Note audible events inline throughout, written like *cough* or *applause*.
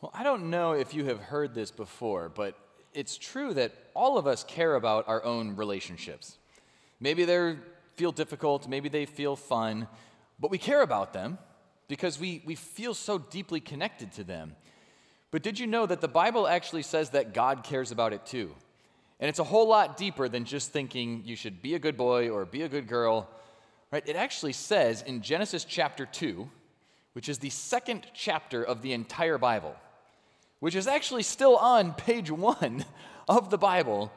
Well, I don't know if you have heard this before, but it's true that all of us care about our own relationships. Maybe they feel difficult, maybe they feel fun, but we care about them because we, we feel so deeply connected to them. But did you know that the Bible actually says that God cares about it too? And it's a whole lot deeper than just thinking you should be a good boy or be a good girl. Right? It actually says in Genesis chapter 2, which is the second chapter of the entire Bible, which is actually still on page 1 of the Bible,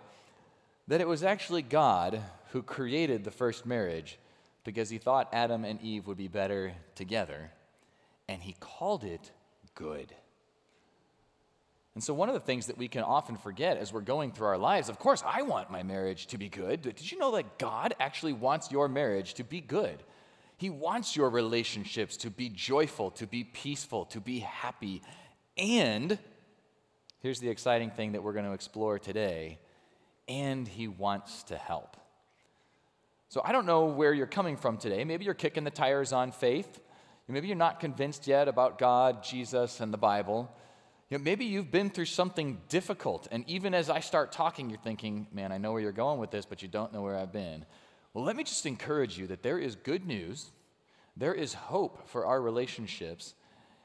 that it was actually God who created the first marriage because he thought Adam and Eve would be better together, and he called it good. And so, one of the things that we can often forget as we're going through our lives, of course, I want my marriage to be good. Did you know that God actually wants your marriage to be good? He wants your relationships to be joyful, to be peaceful, to be happy. And here's the exciting thing that we're going to explore today and He wants to help. So, I don't know where you're coming from today. Maybe you're kicking the tires on faith. Maybe you're not convinced yet about God, Jesus, and the Bible. You know, maybe you've been through something difficult, and even as I start talking, you're thinking, man, I know where you're going with this, but you don't know where I've been. Well, let me just encourage you that there is good news, there is hope for our relationships,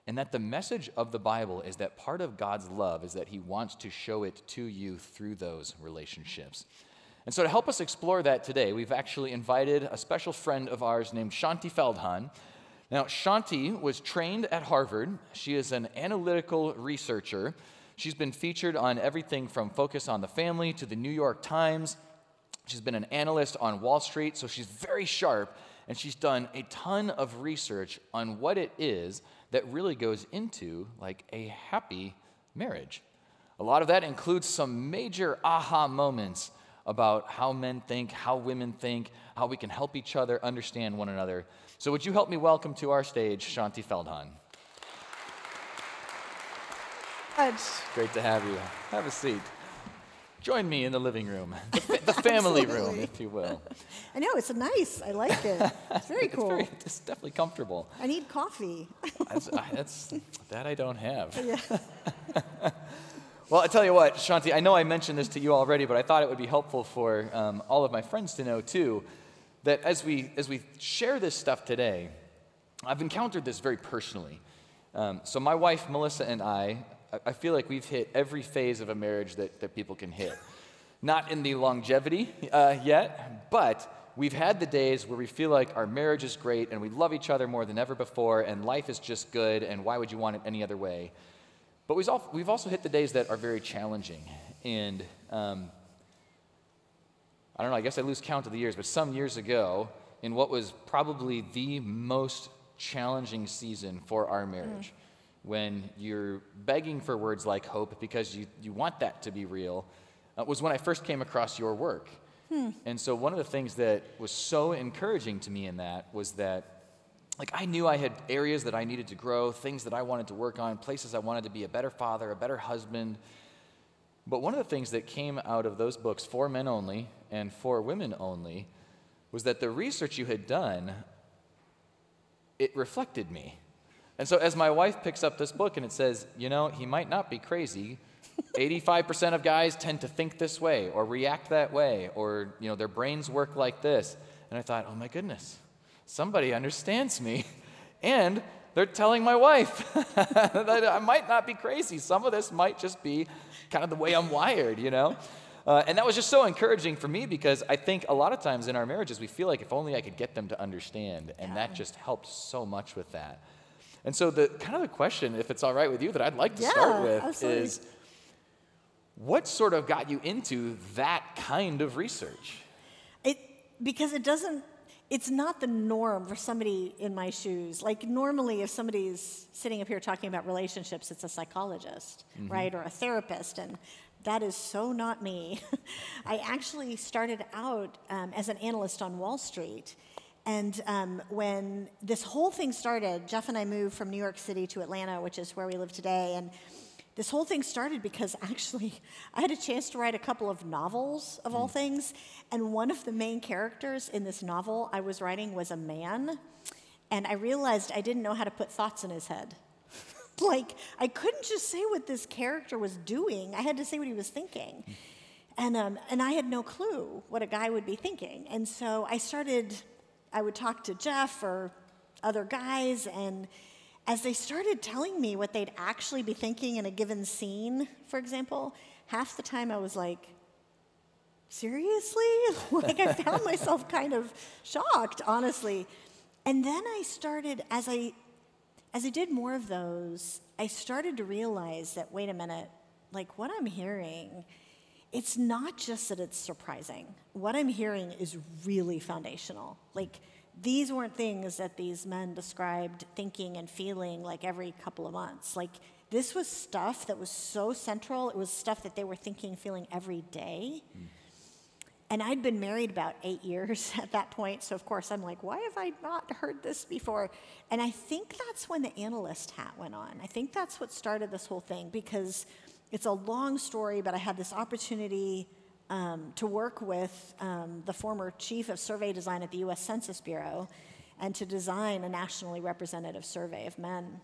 and that the message of the Bible is that part of God's love is that He wants to show it to you through those relationships. And so, to help us explore that today, we've actually invited a special friend of ours named Shaunti Feldhahn. Now, Shaunti was trained at Harvard. She is an analytical researcher. She's been featured on everything from Focus on the Family to the New York Times. She's been an analyst on Wall Street, so she's very sharp, and she's done a ton of research on what it is that really goes into like a happy marriage. A lot of that includes some major aha moments about how men think, how women think, how we can help each other understand one another. So, would you help me welcome to our stage Shaunti Feldhahn? It's great to have you. Have a seat. Join me in the living room, *laughs* the, the family room, if you will. I know, it's nice. I like it. It's very cool. *laughs* it's, very, it's definitely comfortable. I need coffee. *laughs* that's, that's, that I don't have. Yeah. well, I tell you what, Shaunti, I know I mentioned this to you already, but I thought it would be helpful for um, all of my friends to know too that as we, as we share this stuff today, I've encountered this very personally. Um, so, my wife, Melissa, and I, I feel like we've hit every phase of a marriage that, that people can hit. Not in the longevity uh, yet, but we've had the days where we feel like our marriage is great and we love each other more than ever before and life is just good and why would you want it any other way? But we've also hit the days that are very challenging. And um, I don't know, I guess I lose count of the years, but some years ago, in what was probably the most challenging season for our marriage, mm. When you're begging for words like hope because you, you want that to be real, uh, was when I first came across your work. Hmm. And so, one of the things that was so encouraging to me in that was that, like, I knew I had areas that I needed to grow, things that I wanted to work on, places I wanted to be a better father, a better husband. But one of the things that came out of those books, For Men Only and For Women Only, was that the research you had done, it reflected me. And so as my wife picks up this book and it says, you know, he might not be crazy. 85% of guys tend to think this way or react that way or, you know, their brains work like this. And I thought, oh my goodness, somebody understands me. And they're telling my wife *laughs* that I might not be crazy. Some of this might just be kind of the way I'm wired, you know? Uh, and that was just so encouraging for me because I think a lot of times in our marriages we feel like if only I could get them to understand, and yeah. that just helped so much with that. And so the kind of the question, if it's all right with you, that I'd like to yeah, start with absolutely. is, what sort of got you into that kind of research? It because it doesn't it's not the norm for somebody in my shoes. Like normally, if somebody's sitting up here talking about relationships, it's a psychologist, mm-hmm. right, or a therapist, and that is so not me. *laughs* I actually started out um, as an analyst on Wall Street. And um, when this whole thing started, Jeff and I moved from New York City to Atlanta, which is where we live today. And this whole thing started because *laughs* actually I had a chance to write a couple of novels, of all hmm. things, and one of the main characters in this novel I was writing was a man, and I realized I didn't know how to put thoughts in his head. *laughs* like I couldn't just say what this character was doing. I had to say what he was thinking. And, um, and I had no clue what a guy would be thinking. And so I started, I would talk to Jeff or other guys, and as they started telling me what they'd actually be thinking in a given scene, for example, half the time I was like, seriously? *laughs* like I found myself kind of shocked, honestly. And then I started, as I as I did more of those, I started to realize that, wait a minute, like what I'm hearing, it's not just that it's surprising. What I'm hearing is really foundational. Like, these weren't things that these men described thinking and feeling like every couple of months. Like, this was stuff that was so central. It was stuff that they were thinking, feeling every day. Mm. And I'd been married about eight years *laughs* at that point, so of course I'm like, why have I not heard this before? And I think that's when the analyst hat went on. I think that's what started this whole thing because it's a long story, but I had this opportunity um, to work with um, the former chief of survey design at the US Census Bureau and to design a nationally representative survey of men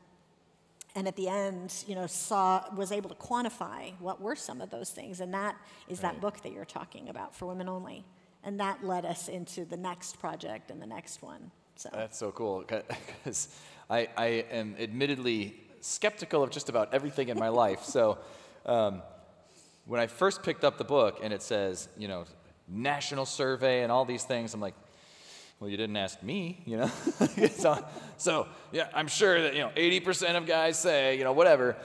and at the end, you know, saw was able to quantify what were some of those things, and that is right. that book that you're talking about for women only, and that led us into the next project and the next one. So that's so cool because I, I am admittedly skeptical of just about everything in my life. So um, when I first picked up the book and it says, you know, national survey and all these things, I'm like, well, you didn't ask me, you know? *laughs* so, so, yeah, I'm sure that, you know, 80% of guys say, you know, whatever.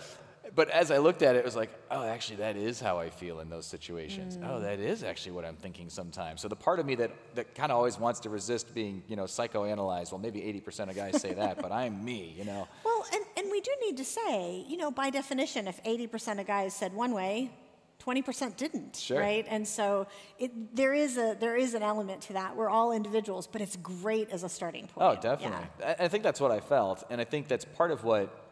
But as I looked at it, it was like, oh, actually, that is how I feel in those situations. Oh, mm. Oh, that is actually what I'm thinking sometimes. So the part of me that, that kind of always wants to resist being, you know, psychoanalyzed, well, maybe 80% of guys say that, but I'm me, you know? *laughs* Well, and, and we do need to say, you know, by definition, if 80% of guys said one way, 20% didn't, sure. right? And so it, there, is a, there is an element to that. We're all individuals, but it's great as a starting point. Oh, definitely. Yeah. I, I think that's what I felt. And I think that's part of what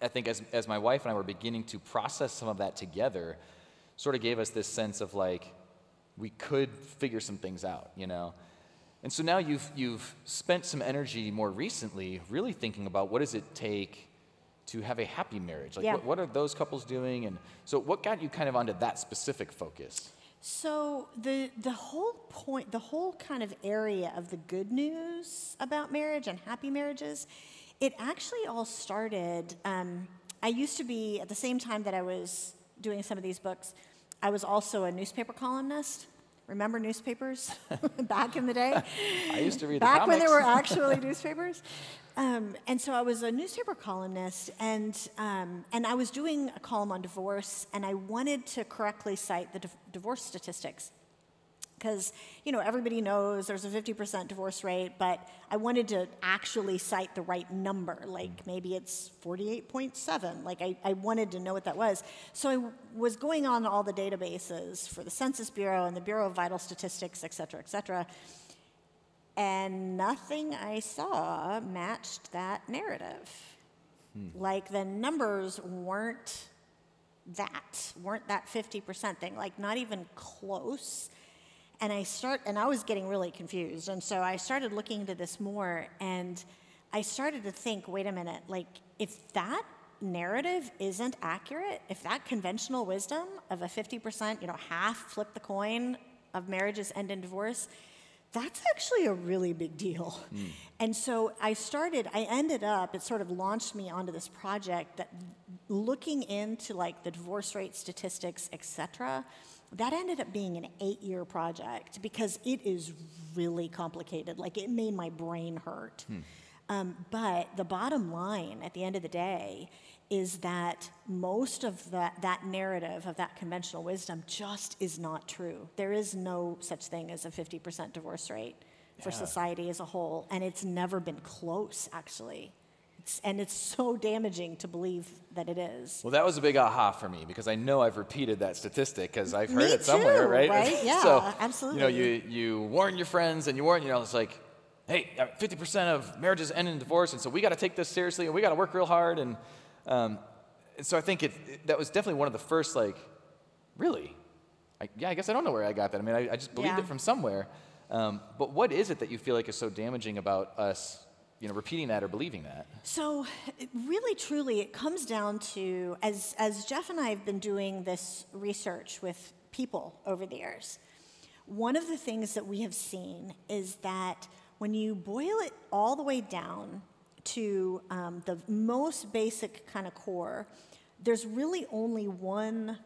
I think as, as my wife and I were beginning to process some of that together, sort of gave us this sense of like, we could figure some things out, you know? And so now you've, you've spent some energy more recently really thinking about what does it take to have a happy marriage? Like, yeah. what, what are those couples doing? And so, what got you kind of onto that specific focus? So the the whole point, the whole kind of area of the good news about marriage and happy marriages, it actually all started. Um, I used to be at the same time that I was doing some of these books. I was also a newspaper columnist. Remember newspapers *laughs* back in the day? *laughs* I used to read back the when there were *laughs* actually newspapers. Um, and so I was a newspaper columnist, and um, and I was doing a column on divorce, and I wanted to correctly cite the divorce statistics because you know everybody knows there's a 50% divorce rate but i wanted to actually cite the right number like maybe it's 48.7 like I, I wanted to know what that was. So i was going on all the databases for the census bureau and the bureau of vital statistics et cetera et cetera and nothing i saw matched that narrative. Hmm. like the numbers weren't that weren't that 50% thing like not even close and I start and I was getting really confused. And so I started looking into this more and I started to think, wait a minute, like if that narrative isn't accurate, if that conventional wisdom of a 50%, you know, half flip the coin of marriages end in divorce, that's actually a really big deal. Mm. And so I started, I ended up, it sort of launched me onto this project that looking into like the divorce rate statistics, et cetera, that ended up being an eight year project because it is really complicated. Like, it made my brain hurt. Hmm. Um, but the bottom line at the end of the day is that most of that, that narrative of that conventional wisdom just is not true. There is no such thing as a 50% divorce rate for yeah. society as a whole, and it's never been close, actually. And it's so damaging to believe that it is. Well, that was a big aha for me because I know I've repeated that statistic because I've heard me it somewhere, right? right? *laughs* Yeah, so, absolutely. You know, you, you warn your friends and you warn, you know, it's like, hey, 50% uh, of marriages end in divorce, and so we got to take this seriously and we got to work real hard. And, um, and so I think it, it, that was definitely one of the first, like, really? I, yeah, I guess I don't know where I got that. I mean, I, I just believed yeah. it from somewhere. Um, but what is it that you feel like is so damaging about us you know, repeating that or believing that? So, really, truly, it comes down to as as Jeff and I have been doing this research with people over the years. One of the things that we have seen is that when you boil it all the way down to um, the most basic kind of core, there's really only one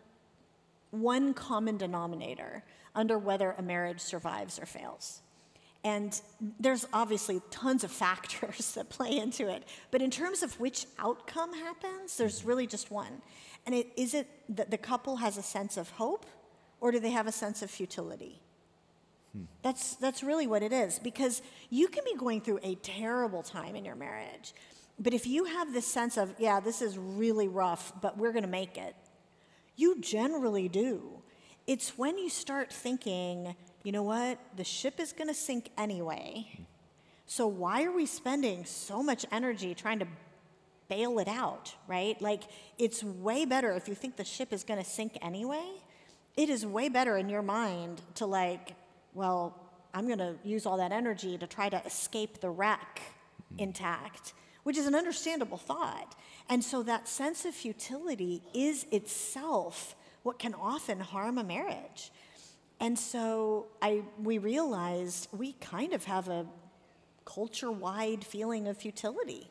one common denominator under whether a marriage survives or fails. And there's obviously tons of factors *laughs* that play into it. But in terms of which outcome happens, there's really just one. And it, is it that the couple has a sense of hope or do they have a sense of futility? Hmm. That's, that's really what it is. Because you can be going through a terrible time in your marriage. But if you have this sense of, yeah, this is really rough, but we're going to make it, you generally do. It's when you start thinking, you know what, the ship is going to sink anyway. So why are we spending so much energy trying to bail it out, right? Like, it's way better if you think the ship is going to sink anyway. It is way better in your mind to, like, well, I'm going to use all that energy to try to escape the wreck intact, which is an understandable thought. And so that sense of futility is itself what can often harm a marriage. And so I, we realized we kind of have a culture wide feeling of futility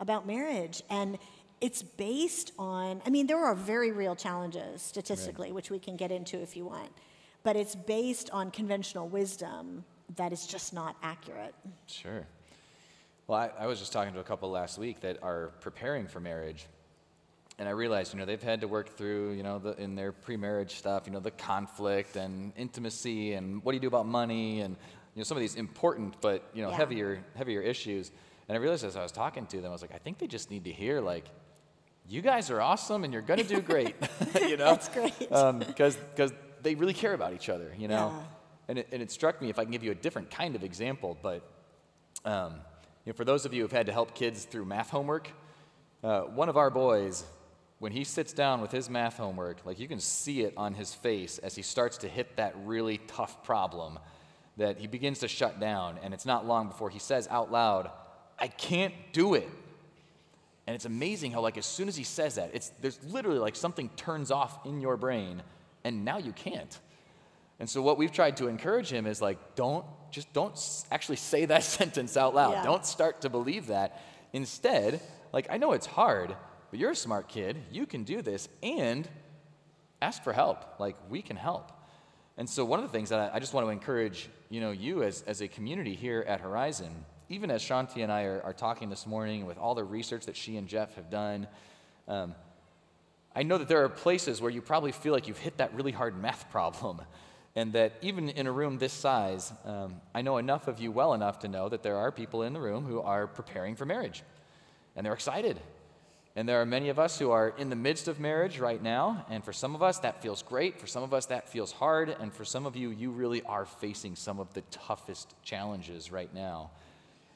about marriage. And it's based on, I mean, there are very real challenges statistically, right. which we can get into if you want, but it's based on conventional wisdom that is just not accurate. Sure. Well, I, I was just talking to a couple last week that are preparing for marriage and I realized, you know, they've had to work through, you know, the, in their pre-marriage stuff, you know, the conflict and intimacy and what do you do about money and you know some of these important but you know yeah. heavier heavier issues. And I realized as I was talking to them, I was like, I think they just need to hear like, you guys are awesome and you're gonna do great, *laughs* *laughs* you know. That's great. Because um, because they really care about each other, you know. Yeah. And it, and it struck me if I can give you a different kind of example, but um, you know, for those of you who've had to help kids through math homework, uh, one of our boys when he sits down with his math homework, like you can see it on his face as he starts to hit that really tough problem that he begins to shut down. And it's not long before he says out loud, I can't do it. And it's amazing how, like, as soon as he says that, it's, there's literally like something turns off in your brain, and now you can't. And so, what we've tried to encourage him is like, don't just don't actually say that *laughs* sentence out loud. Yeah. Don't start to believe that. Instead, like, I know it's hard, but you're a smart kid. You can do this and ask for help. Like, we can help. And so, one of the things that I just want to encourage you know, you as, as a community here at Horizon, even as Shaunti and I are, are talking this morning with all the research that she and Jeff have done, um, I know that there are places where you probably feel like you've hit that really hard math *laughs* problem. And that even in a room this size, um, I know enough of you well enough to know that there are people in the room who are preparing for marriage. And they're excited and there are many of us who are in the midst of marriage right now, and for some of us that feels great, for some of us that feels hard, and for some of you, you really are facing some of the toughest challenges right now.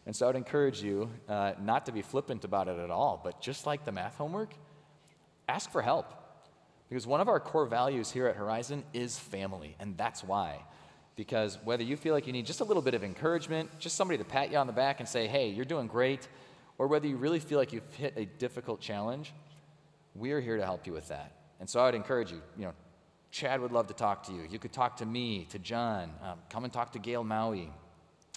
And so I would encourage you uh, not to be flippant about it at all, but just like the math homework, ask for help. Because one of our core values here at Horizon is family, and that's why. Because whether you feel like you need just a little bit of encouragement, just somebody to pat you on the back and say, hey, you're doing great, or whether you really feel like you've hit a difficult challenge, we are here to help you with that. And so I would encourage you, you know, Chad would love to talk to you. You could talk to me, to John. Um, come and talk to Gail Maui.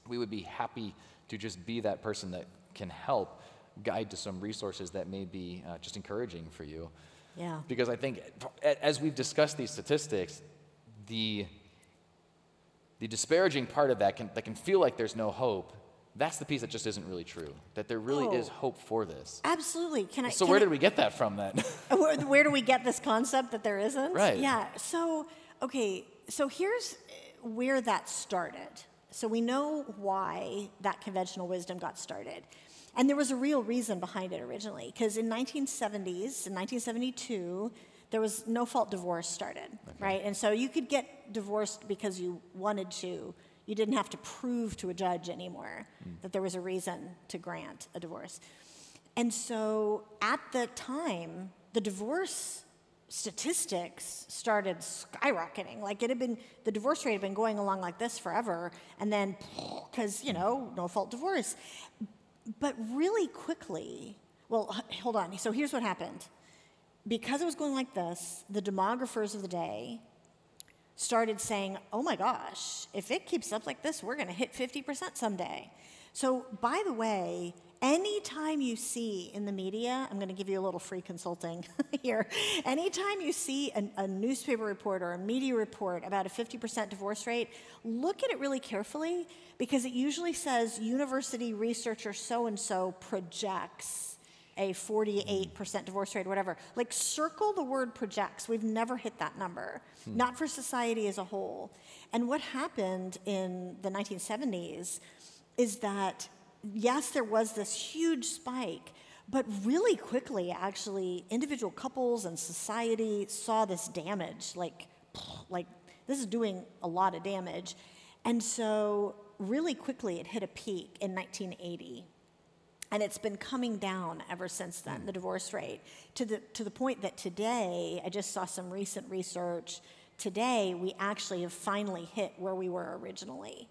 We would be happy to just be that person that can help guide to some resources that may be uh, just encouraging for you. Yeah. Because I think as we've discussed these statistics, the, the disparaging part of that can, that can feel like there's no hope that's the piece that just isn't really true. That there really oh, is hope for this. Absolutely. Can I? So can where I, did we get that from then? *laughs* where, where do we get this concept that there isn't? Right. Yeah. So okay. So here's where that started. So we know why that conventional wisdom got started. And there was a real reason behind it originally, because in 1970s, in 1972, there was no fault divorce started, okay. right? And so you could get divorced because you wanted to, you didn't have to prove to a judge anymore mm. that there was a reason to grant a divorce. And so at the time, the divorce statistics started skyrocketing. Like it had been, the divorce rate had been going along like this forever, and then, *laughs* because, you know, no fault divorce. but really quickly, well, hold on. So here's what happened. Because it was going like this, the demographers of the day started saying, oh my gosh, if it keeps up like this, we're going to hit 50% someday. So, by the way, anytime you see in the media, I'm going to give you a little free consulting *laughs* here. Anytime you see a, a newspaper report or a media report about a 50% divorce rate, look at it really carefully because it usually says university researcher so and so projects a 48% hmm. divorce rate, whatever. Like, circle the word projects. We've never hit that number, hmm. not for society as a whole. And what happened in the 1970s is that, yes, there was this huge spike, but really quickly, actually, individual couples and society saw this damage. Like, like this is doing a lot of damage. And so, really quickly, it hit a peak in 1980 and it's been coming down ever since then the divorce rate to the to the point that today i just saw some recent research today we actually have finally hit where we were originally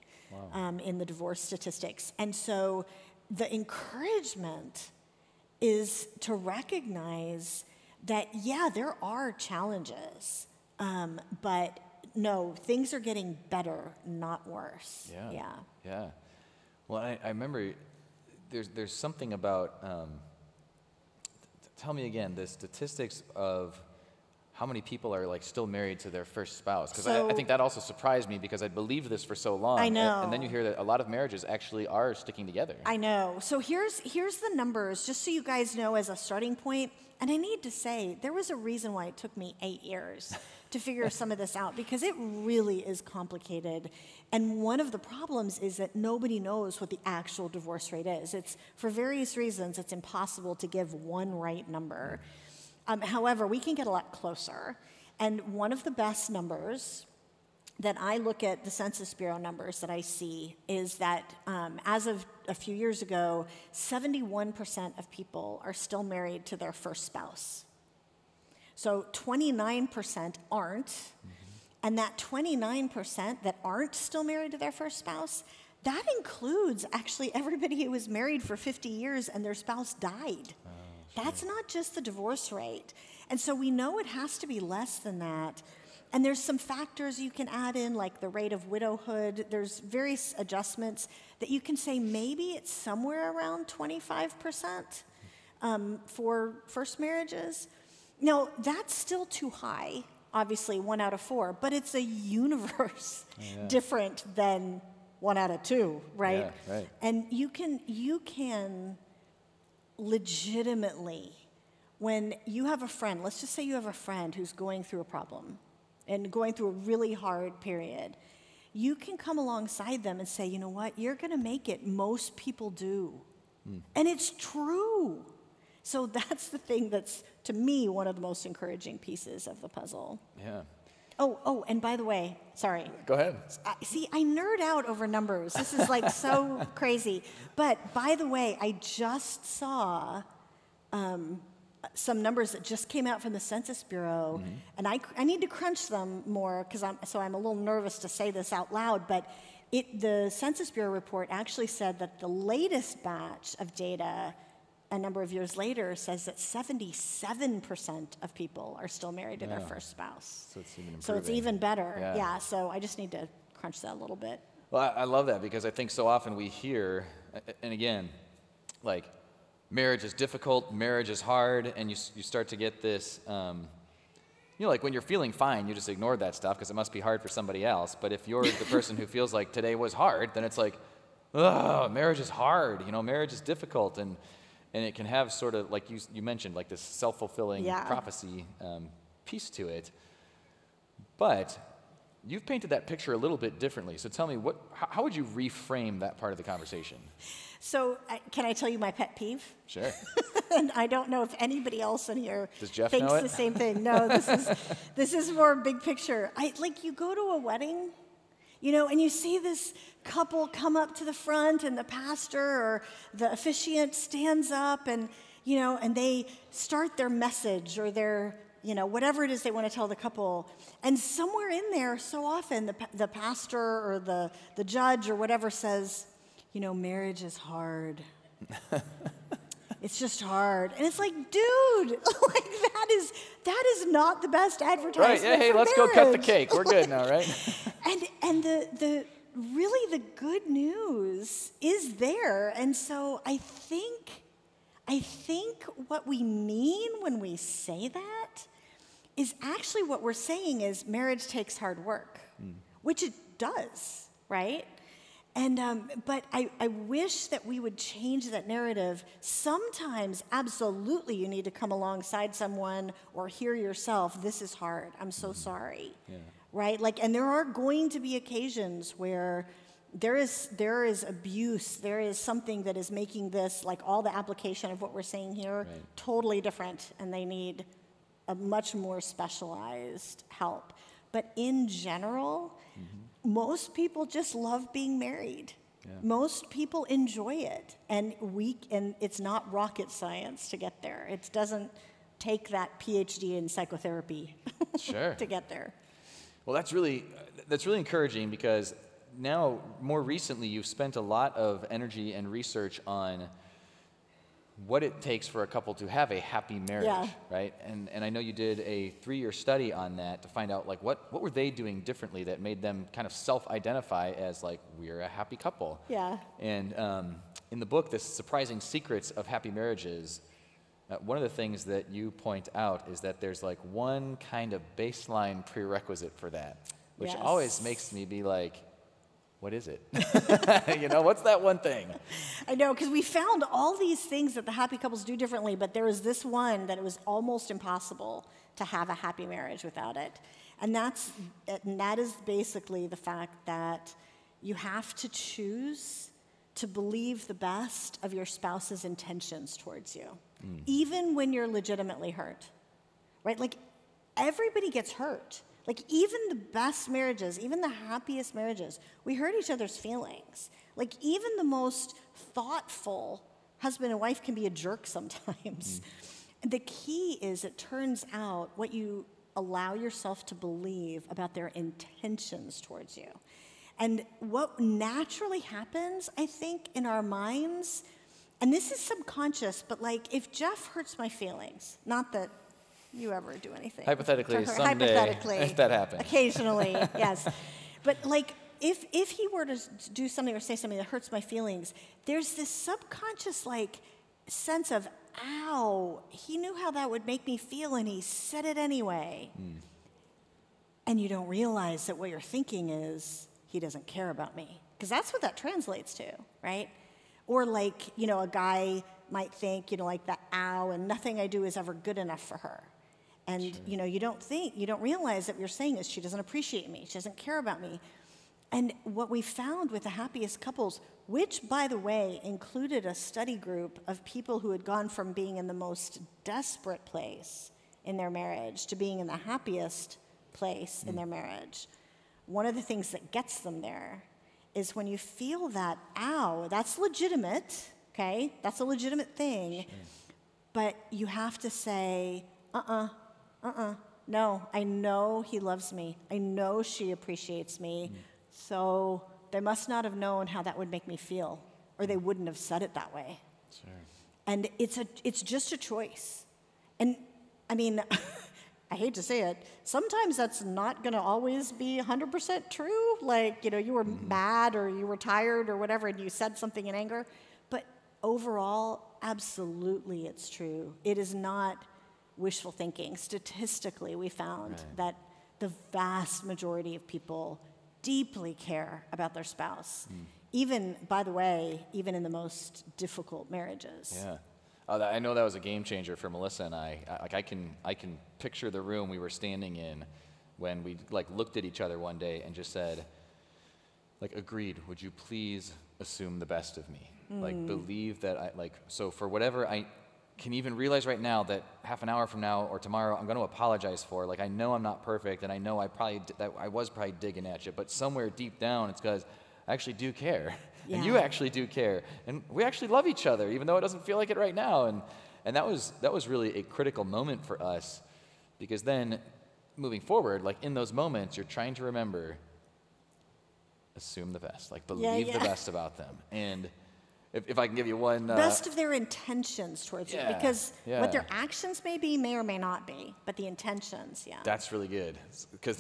um, in the divorce statistics. And so the encouragement is to recognize that yeah there are challenges um, but no things are getting better not worse. Yeah. yeah. Yeah. Well, I, I remember there's, there's something about, um, tell me again, the statistics of how many people are like still married to their first spouse. Because I, I think that also surprised me because I'd believed this for so long. I and- And, then you hear that a lot of marriages actually are sticking together. I know. So here's here's the numbers, just so you guys know as a starting point. And I need to say, there was a reason why it took me eight years to figure *laughs* some of this out because it really is complicated. And one of the problems is that nobody knows what the actual divorce rate is. It's for various reasons, it's impossible to give one right number. Um, however, we can get a lot closer. And one of the best numbers that I look at the Census Bureau numbers that I see is that um, as of a few years ago, 71% of people are still married to their first spouse. So 29% aren't. And that 29% that aren't still married to their first spouse, that includes actually everybody who was married for 50 years and their spouse died. That's not just the divorce rate. And so we know it has to be less than that. And there's some factors you can add in, like the rate of widowhood. There's various adjustments that you can say maybe it's somewhere around 25% um, for first marriages. Now, that's still too high, obviously, one out of four, but it's a universe *laughs* different than one out of two, right? Yeah, right. And you can, you can legitimately, when you have a friend, let's just say you have a friend who's going through a problem and going through a really hard period, you can come alongside them and say, you know what, you're going to make it. Most people do. Hmm. And it's true. So *laughs* that's the thing that's, to me, one of the most encouraging pieces of the puzzle. Yeah. Oh, oh, and by the way, sorry. Go ahead. I, see, I nerd out over numbers. This is like so *laughs* crazy. But by the way, I just saw um, some numbers that just came out from the Census Bureau, and I, I need to crunch them more because I'm so I'm a little nervous to say this out loud. But it, the Census Bureau report actually said that the latest batch of data. A number of years later, says that 77% of people are still married to their first spouse. So it's even So it's even better. Yeah. Yeah. So I just need to crunch that a little bit. Well, I, I love that because I think so often we hear, and again, like marriage is difficult, marriage is hard, and you, you start to get this, um, you know, like when you're feeling fine, you just ignore that stuff because it must be hard for somebody else. But if you're the person who feels like today was hard, then it's like, oh, marriage is hard, you know, marriage is difficult. And, and it can have sort of, like you, you mentioned, like this self fulfilling Yeah. prophecy um, piece to it. But you've painted that picture a little bit differently. So tell me, what, how, how would you reframe that part of the conversation? So I can I tell you my pet peeve? Sure. *laughs* and I don't know if anybody else in here thinks the same thing. No, this is this is more big picture. I like you go to a wedding, you know, and you see this couple come up to the front, and the pastor or the officiant stands up, and you know, and they start their message or their you know whatever it is they want to tell the couple, and somewhere in there, so often the the pastor or the the judge or whatever says, you know, marriage is hard. *laughs* it's just hard. And it's like, dude, *laughs* like that is that is not the best advertisement. Right, yeah, hey, let's go cut the cake. We're good now, right? *laughs* *laughs* And and the the really the good news is there. And so I think I think what we mean when we say that is actually what we're saying is marriage takes hard work, hmm. which it does, right? And um, but I, I wish that we would change that narrative. Sometimes, absolutely, you need to come alongside someone or hear yourself. This is hard. I'm so sorry. Right? Like, and there are going to be occasions where there is there is abuse. There is something that is making this like all the application of what we're saying here totally different, and they need a much more specialized help. But in general, most people just love being married. Most people enjoy it, and we and it's not rocket science to get there. It doesn't take that PhD in psychotherapy *laughs* Sure. to get there. Well, that's really that's really encouraging because now more recently you've spent a lot of energy and research on what it takes for a couple to have a happy marriage, Yeah. right? And and I know you did a three-year study on that to find out like what what were they doing differently that made them kind of self-identify as like we're a happy couple. Yeah. And um, in the book, this surprising secrets of happy marriages. Uh, one of the things that you point out is that there's like one kind of baseline prerequisite for that, which always makes me be like, what is it? *laughs* you know, what's that one thing? I know, because we found all these things that the happy couples do differently, but there was this one that it was almost impossible to have a happy marriage without it. And that's and that is basically the fact that you have to choose to believe the best of your spouse's intentions towards you, hmm. even when you're legitimately hurt. Right? Like everybody gets hurt. Like even the best marriages, even the happiest marriages, we hurt each other's feelings. Like even the most thoughtful husband and wife can be a jerk *laughs* sometimes. Mm. The key is it turns out what you allow yourself to believe about their intentions towards you. And what naturally happens, I think, in our minds, and this is subconscious, but like if Jeff hurts my feelings, not that you ever do anything. Hypothetically, someday, hypothetically, if *laughs* that happened. Occasionally, *laughs* yes. But like if if he were to do something or say something that hurts my feelings, there's this subconscious like sense of ow, he knew how that would make me feel and he said it anyway. Hmm. And you don't realize that what you're thinking is, he doesn't care about me. Because that's what that translates to, right? Or like, you know, a guy might think, you know, like that ow, and nothing I do is ever good enough for her. And, you know, you don't think, you don't realize that what you're saying is she doesn't appreciate me, she doesn't care about me. And what we found with the happiest couples, which, by the way, included a study group of people who had gone from being in the most desperate place in their marriage to being in the happiest place in their marriage. One of the things that gets them there is when you feel that, ow, that's legitimate, okay? That's a legitimate thing. But you have to say, uh uh-uh, uh, Uh-uh. no, I know he loves me. I know she appreciates me. Mm. So they must not have known how that would make me feel, or they mm. wouldn't have said it that way. Sure. And it's, a, it's just a choice. And I mean, *laughs* I hate to say it, sometimes that's not going to always be 100% true. Like, you know, you were mm-hmm. mad or you were tired or whatever, and you said something in anger. But overall, absolutely it's true. It is not wishful thinking. Statistically, we found that the vast majority of people deeply care about their spouse. Hmm. Even, by the way, even in the most difficult marriages. Yeah. Oh, that, I know that was a game changer for Melissa and I. I. Like I can, I can picture the room we were standing in when we like looked at each other one day and just said, like, agreed. Would you please assume the best of me? Like, hmm. believe that I like. So for whatever I can even realize right now that half an hour from now or tomorrow I'm going to apologize for. Like, I know I'm not perfect, and I know I probably that I was probably digging at you, but somewhere deep down it's because I actually do care, *laughs* and you actually do care, and we actually love each other, even though it doesn't feel like it right now. And and that was that was really a critical moment for us, because then moving forward, like in those moments, you're trying to remember, assume the best, like believe yeah. the best about them, and if, if I can give you one. Uh, Best of their intentions towards Yeah, you, because yeah. what their actions may be may or may not be, but the intentions, yeah. That's really good. Because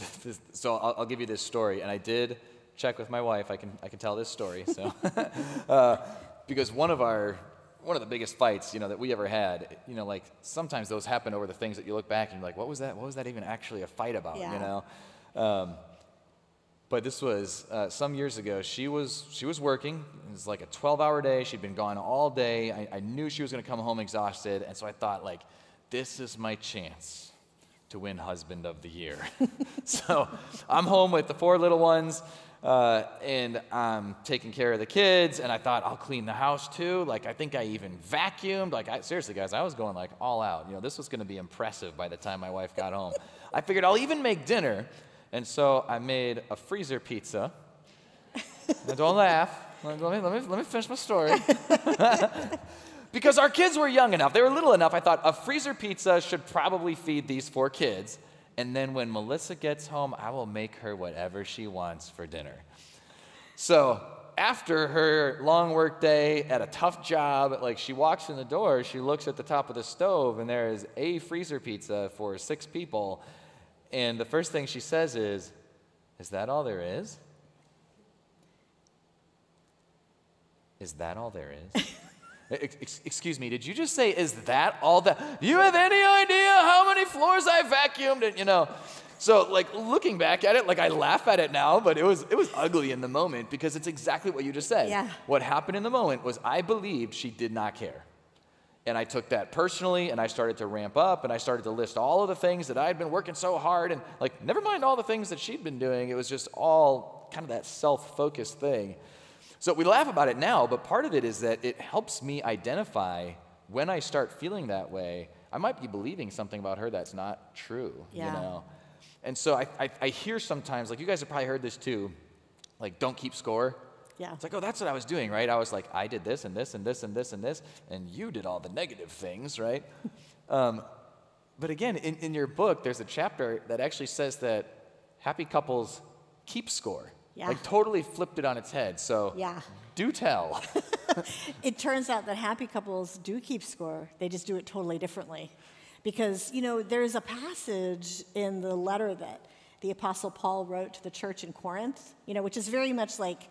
so I'll, I'll give you this story, and I did check with my wife. I can I can tell this story. So *laughs* uh, because one of our one of the biggest fights you know that we ever had, you know, like sometimes those happen over the things that you look back and you're like, what was that? What was that even actually a fight about? Yeah. You know. Um, but this was uh, some years ago. She was she was working. It was like a 12-hour day. She'd been gone all day. I, I knew she was going to come home exhausted, and so I thought like, this is my chance to win husband of the year. *laughs* so I'm home with the four little ones, uh, and I'm taking care of the kids. And I thought I'll clean the house too. Like I think I even vacuumed. Like I, seriously, guys, I was going like all out. You know, this was going to be impressive by the time my wife got home. I figured I'll even make dinner, and so I made a freezer pizza. Now, don't laugh. Let me, let, me, let me finish my story. *laughs* because our kids were young enough, they were little enough, I thought a freezer pizza should probably feed these four kids. And then when Melissa gets home, I will make her whatever she wants for dinner. So after her long work day at a tough job, like she walks in the door, she looks at the top of the stove, and there is a freezer pizza for six people. And the first thing she says is, Is that all there is? Is that all there is? *laughs* Ex- ex- Excuse me, did you just say, is that all that? Do you have any idea how many floors I vacuumed? And, you know, so like looking back at it, like I laugh at it now, but it was, it was ugly in the moment because it's exactly what you just said. Yeah. What happened in the moment was I believed she did not care. And I took that personally and I started to ramp up and I started to list all of the things that I'd been working so hard and like never mind all the things that she'd been doing. It was just all kind of that self-focused thing. So we laugh about it now, but part of it is that it helps me identify when I start feeling that way, I might be believing something about her that's not true, Yeah. you know. And so I, I, I hear sometimes, like you guys have probably heard this too, like don't keep score. Yeah. It's like, oh, that's what I was doing, right? I was like, I did this and this and this and this and this, and you did all the negative things, right? *laughs* um, but again, in, in your book, there's a chapter that actually says that happy couples keep score. Yeah. Like totally flipped it on its head. So Yeah. do tell. *laughs* It turns out that happy couples do keep score, they just do it totally differently. Because, you know, there's a passage in the letter that the Apostle Paul wrote to the church in Corinth, you know, which is very much like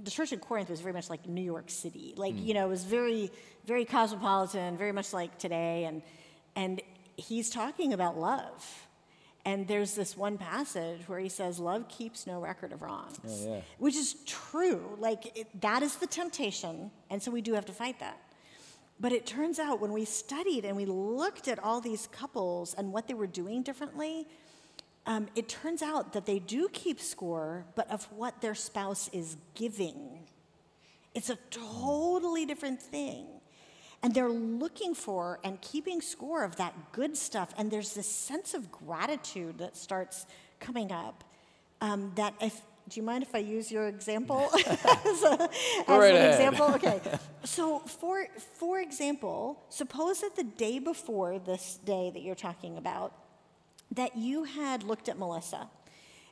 the church in Corinth was very much like New York City. Like, hmm. you know, it was very, very cosmopolitan, very much like today. And, and he's talking about love. And there's this one passage where he says, Love keeps no record of wrongs, Oh, yeah. which is true. Like, it, that is the temptation. And so we do have to fight that. But it turns out when we studied and we looked at all these couples and what they were doing differently, um, it turns out that they do keep score, but of what their spouse is giving. It's a totally different thing. And they're looking for and keeping score of that good stuff. And there's this sense of gratitude that starts coming up. Um, that if, do you mind if I use your example *laughs* as, a, as right an example? *laughs* Okay. So, for, for example, suppose that the day before this day that you're talking about, that you had looked at Melissa.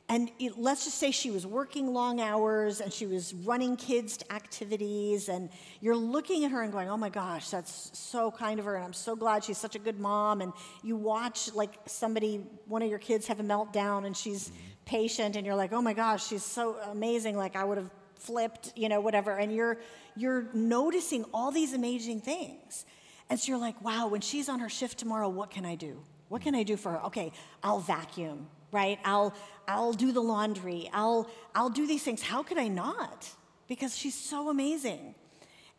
And it, let's just say she was working long hours and she was running kids to activities, and you're looking at her and going, Oh my gosh, that's so kind of her, and I'm so glad she's such a good mom. And you watch like somebody, one of your kids, have a meltdown and she's mm-hmm. patient, and you're like, Oh my gosh, she's so amazing. Like, I would have flipped, you know, whatever. And you're, you're noticing all these amazing things. And so you're like, Wow, when she's on her shift tomorrow, what can I do? What can I do for her? Okay, I'll vacuum, right? I'll I'll do the laundry. I'll I'll do these things. How could I not? Because she's so amazing.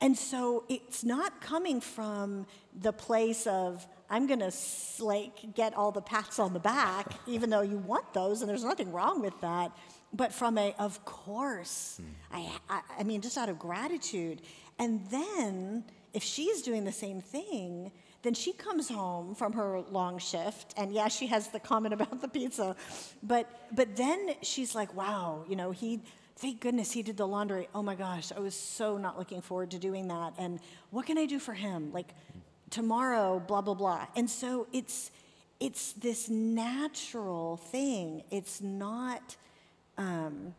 And so it's not coming from the place of I'm going to like get all the pats on the back *laughs* even though you want those and there's nothing wrong with that, but from a of course. Hmm. I, I I mean just out of gratitude. And then if she's doing the same thing, then she comes home from her long shift, and yeah, she has the comment about the pizza, but but then she's like, wow, you know, he. Thank goodness he did the laundry. Oh my gosh, I was so not looking forward to doing that. And what can I do for him? Like tomorrow, blah blah blah. And so it's it's this natural thing. It's not um,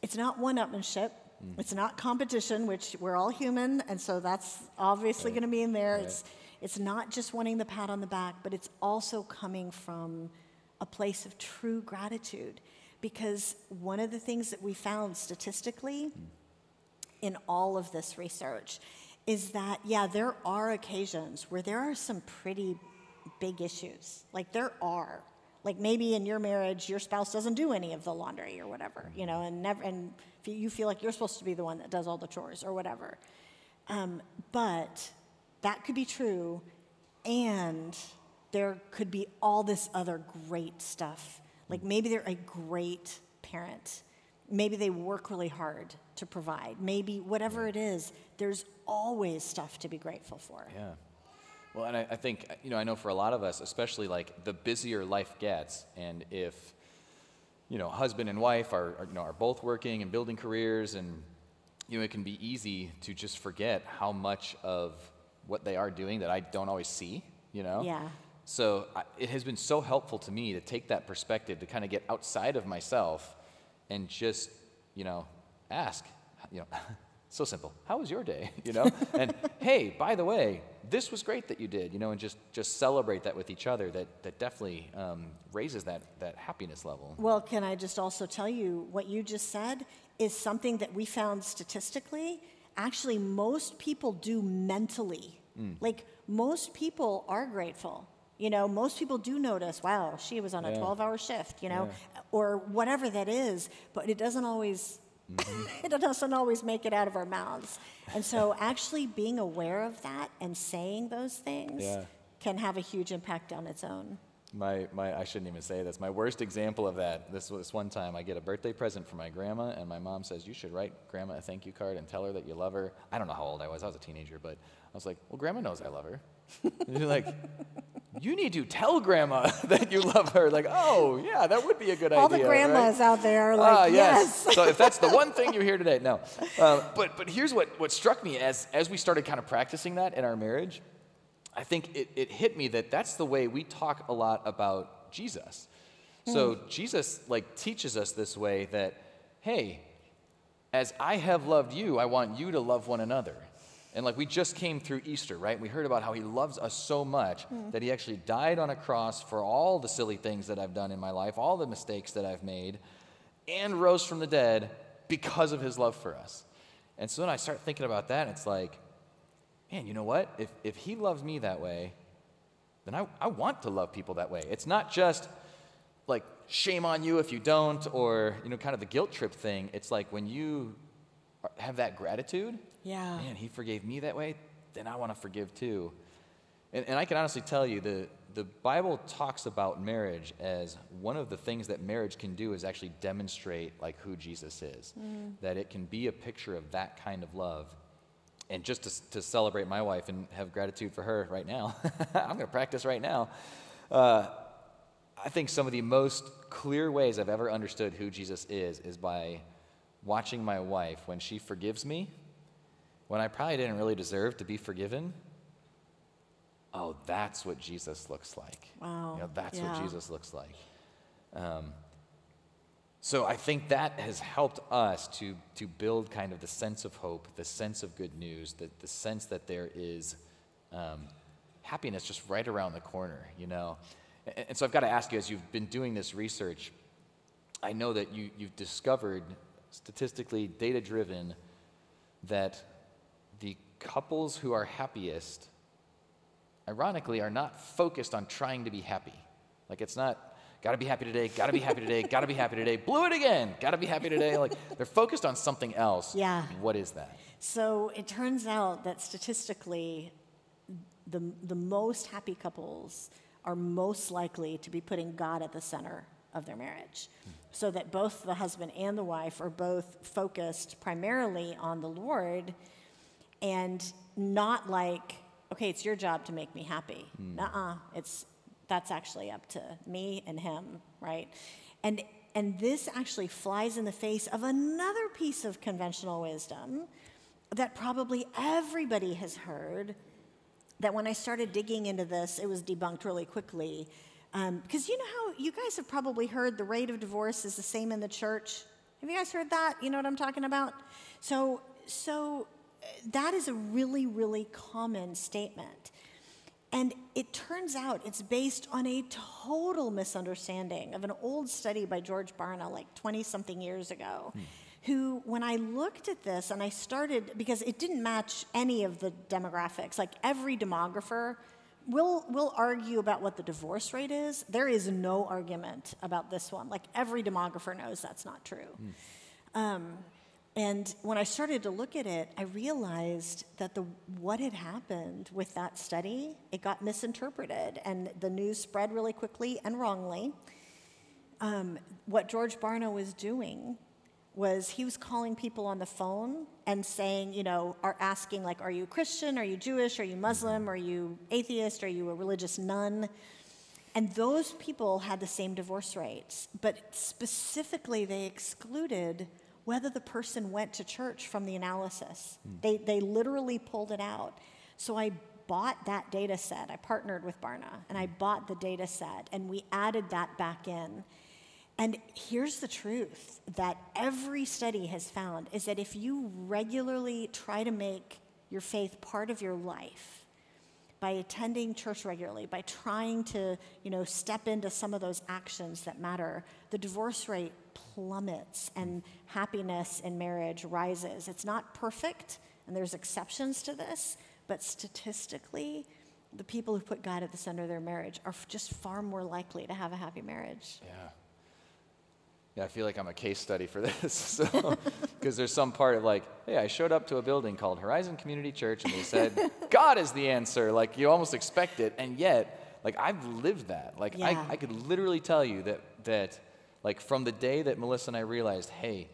it's not one-upmanship. It's not competition, which we're all human, and so that's obviously going to be in there. Right. It's it's not just wanting the pat on the back, but it's also coming from a place of true gratitude. Because one of the things that we found statistically in all of this research is that, yeah, there are occasions where there are some pretty big issues. Like, there are. Like, maybe in your marriage, your spouse doesn't do any of the laundry or whatever, you know, and, never, and you feel like you're supposed to be the one that does all the chores or whatever. Um, but that could be true, and there could be all this other great stuff. Like maybe they're a great parent. Maybe they work really hard to provide. Maybe whatever it is, there's always stuff to be grateful for. Yeah. Well, and I, I think, you know, I know for a lot of us, especially like the busier life gets, and if, you know, husband and wife are, are, you know, are both working and building careers, and, you know, it can be easy to just forget how much of what they are doing that I don't always see, you know? Yeah. So I, it has been so helpful to me to take that perspective to kind of get outside of myself and just, you know, ask, you know, *laughs* so simple. How was your day? *laughs* You know, *laughs* and hey, by the way, this was great that you did. You know, and just just celebrate that with each other. That that definitely um, raises that that happiness level. Well, can I just also tell you what you just said is something that we found statistically? Actually, most people do mentally. Hmm. Like, most people are grateful. You know, most people do notice, wow, she was on a Yeah. 12 hour shift, you know, or whatever that is, but it doesn't always. Mm-hmm. *laughs* it doesn't always make it out of our mouths. And so, *laughs* actually being aware of that and saying those things Yeah. can have a huge impact on its own. My, my, I shouldn't even say this. My worst example of that, this was one time I get a birthday present from my grandma, and my mom says, You should write grandma a thank you card and tell her that you love her. I don't know how old I was. I was a teenager, but I was like, Well, grandma knows I love her. and *laughs* you're like, You need to tell grandma *laughs* that you love her. Like, oh, yeah, that would be a good All idea. the right?" grandmas out there are like, Ah, yes. so if that's the one thing you hear today, no. *laughs* Uh, but but here's what, what struck me as as we started kind of practicing that in our marriage. I think it, it hit me that that's the way we talk a lot about Jesus. So mm. Jesus like teaches us this way that, hey, as I have loved you, I want you to love one another. And like we just came through Easter, right? We heard about how he loves us so much mm. that he actually died on a cross for all the silly things that I've done in my life, all the mistakes that I've made, and rose from the dead because of his love for us. And so then I start thinking about that, and it's like, man, you know what? If, if he loves me that way, then I, I want to love people that way. It's not just like shame on you if you don't, or you know, kind of the guilt trip thing. It's like when you have that gratitude, Yeah. man, he forgave me that way, then I want to forgive too. And, and I can honestly tell you, the, the Bible talks about marriage as one of the things that marriage can do is actually demonstrate like who Jesus is. Mm. That it can be a picture of that kind of love. And just to, to celebrate my wife and have gratitude for her right now, *laughs* I'm going to practice right now. Uh, I think some of the most clear ways I've ever understood who Jesus is is by watching my wife when she forgives me when I probably didn't really deserve to be forgiven. Oh, that's what Jesus looks like. Wow, You know, that's yeah. what Jesus looks like. Um, so I think that has helped us to, to build kind of the sense of hope, the sense of good news, the, the sense that there is um, happiness just right around the corner, you know. And, and so I've got to ask you, as you've been doing this research, I know that you, you've discovered, statistically data driven, that the couples who are happiest, ironically, are not focused on trying to be happy. Like it's not, gotta be happy today, gotta be happy today, gotta be happy today, blew it again, gotta be happy today. Like they're focused on something else. Yeah. What is that? So it turns out that statistically, the, the most happy couples are most likely to be putting God at the center of their marriage. So that both the husband and the wife are both focused primarily on the Lord and not like, okay, it's your job to make me happy. Hmm. Nuh-uh. It's that's actually up to me and him, right? And and this actually flies in the face of another piece of conventional wisdom that probably everybody has heard. That when I started digging into this, it was debunked really quickly. Because you know how you guys have probably heard the rate of divorce is the same in the church Have you guys heard that? You know what I'm talking about? So, so uh, that is a really, really common statement. And it turns out it's based on a total misunderstanding of an old study by George Barna, like 20 something years ago. Hmm. Who, when I looked at this and I started, because it didn't match any of the demographics, like every demographer will will argue about what the divorce rate is. There is no argument about this one. Like every demographer knows that's not true. Mm. Um, and when I started to look at it, I realized that the what had happened with that study, it got misinterpreted, and the news spread really quickly and wrongly. Um, what George Barna was doing was he was calling people on the phone and saying, you know, are asking like, are you Christian? Are you Jewish? Are you Muslim? Are you atheist? Are you a religious nun? And those people had the same divorce rates, but specifically they excluded whether the person went to church from the analysis. Mm. They, they literally pulled it out. So I bought that data set. I partnered with Barna and I bought the data set and we added that back in. And here's the truth that every study has found is that if you regularly try to make your faith part of your life, by attending church regularly, by trying to, you know, step into some of those actions that matter, the divorce rate plummets and happiness in marriage rises. It's not perfect, and there's exceptions to this, but statistically, the people who put God at the center of their marriage are just far more likely to have a happy marriage. Yeah. Yeah, I feel like I'm a case study for *laughs* this. so, because there's some part of like, hey, I showed up to a building called Horizon Community Church, and they said *laughs* God is the answer. Like you almost expect it, and yet, like I've lived that. Like yeah. I, I could literally tell you that that, like from the day that Melissa and I realized, hey,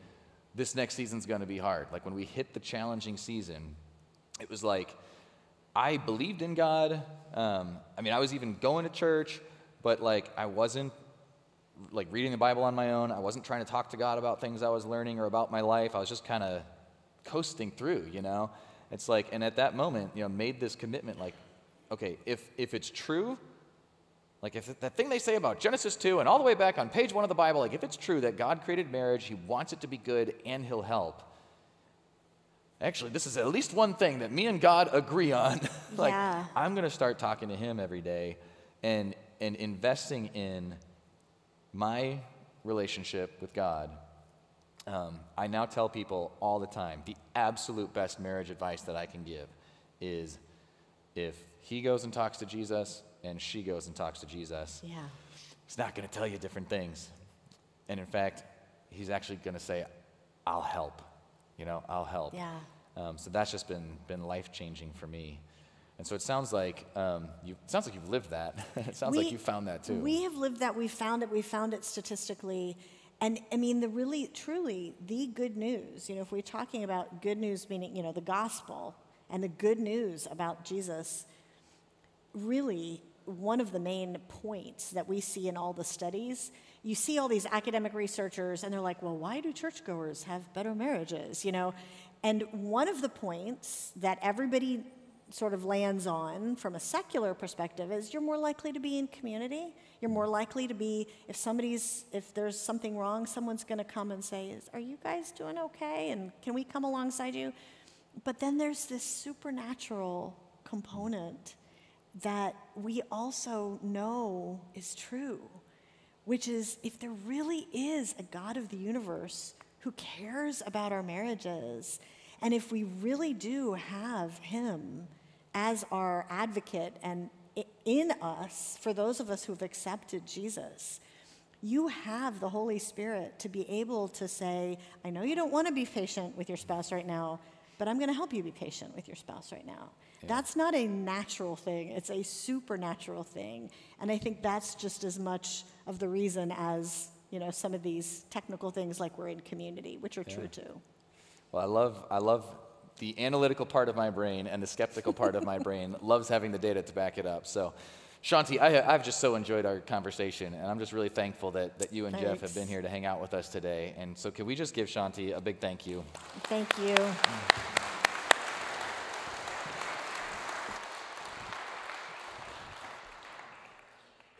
this next season's going to be hard. Like when we hit the challenging season, it was like I believed in God. Um, I mean, I was even going to church, but like I wasn't like reading the Bible on my own. I wasn't trying to talk to God about things I was learning or about my life. I was just kind of coasting through, you know? It's like, and at that moment, you know, made this commitment like, okay, if, if it's true, like if that thing they say about Genesis 2 and all the way back on page one of the Bible, like if it's true that God created marriage, He wants it to be good, and He'll help. Actually, this is at least one thing that me and God agree on. *laughs* like, yeah. I'm going to start talking to Him every day and, and investing in my relationship with God, um, I now tell people all the time the absolute best marriage advice that I can give is if he goes and talks to Jesus and she goes and talks to Jesus, yeah. he's not going to tell you different things. And in fact, he's actually going to say, I'll help. You know, I'll help. Yeah. Um, so that's just been, been life changing for me. And so it sounds like um, you it sounds like you've lived that. *laughs* it sounds we, like you found that too. We have lived that. We found it. We found it statistically. And I mean, the really, truly, the good news, you know, if we're talking about good news, meaning, you know, the gospel and the good news about Jesus, really, one of the main points that we see in all the studies, you see all these academic researchers, and they're like, well, why do churchgoers have better marriages, you know? And one of the points that everybody sort of lands on from a secular perspective is you're more likely to be in community. You're more likely to be, if somebody's, if there's something wrong, someone's going to come and say, Are you guys doing okay? And can we come alongside you? But then there's this supernatural component that we also know is true, which is if there really is a God of the universe who cares about our marriages, and if we really do have Him as our advocate and in us, for those of us who've accepted Jesus, you have the Holy Spirit to be able to say, I know you don't want to be patient with your spouse right now, but I'm going to help you be patient with your spouse right now. Yeah. That's not a natural thing, it's a supernatural thing. And I think that's just as much of the reason as you know some of these technical things like we're in community, which are yeah. true too. Well, I love I love the analytical part of my brain and the skeptical part of my brain loves having the data to back it up. So, Shaunti, I, have just so enjoyed our conversation, and I'm just really thankful that, that you and Thanks. Jeff have been here to hang out with us today. And so, can we just give Shaunti a big thank you? Thank you.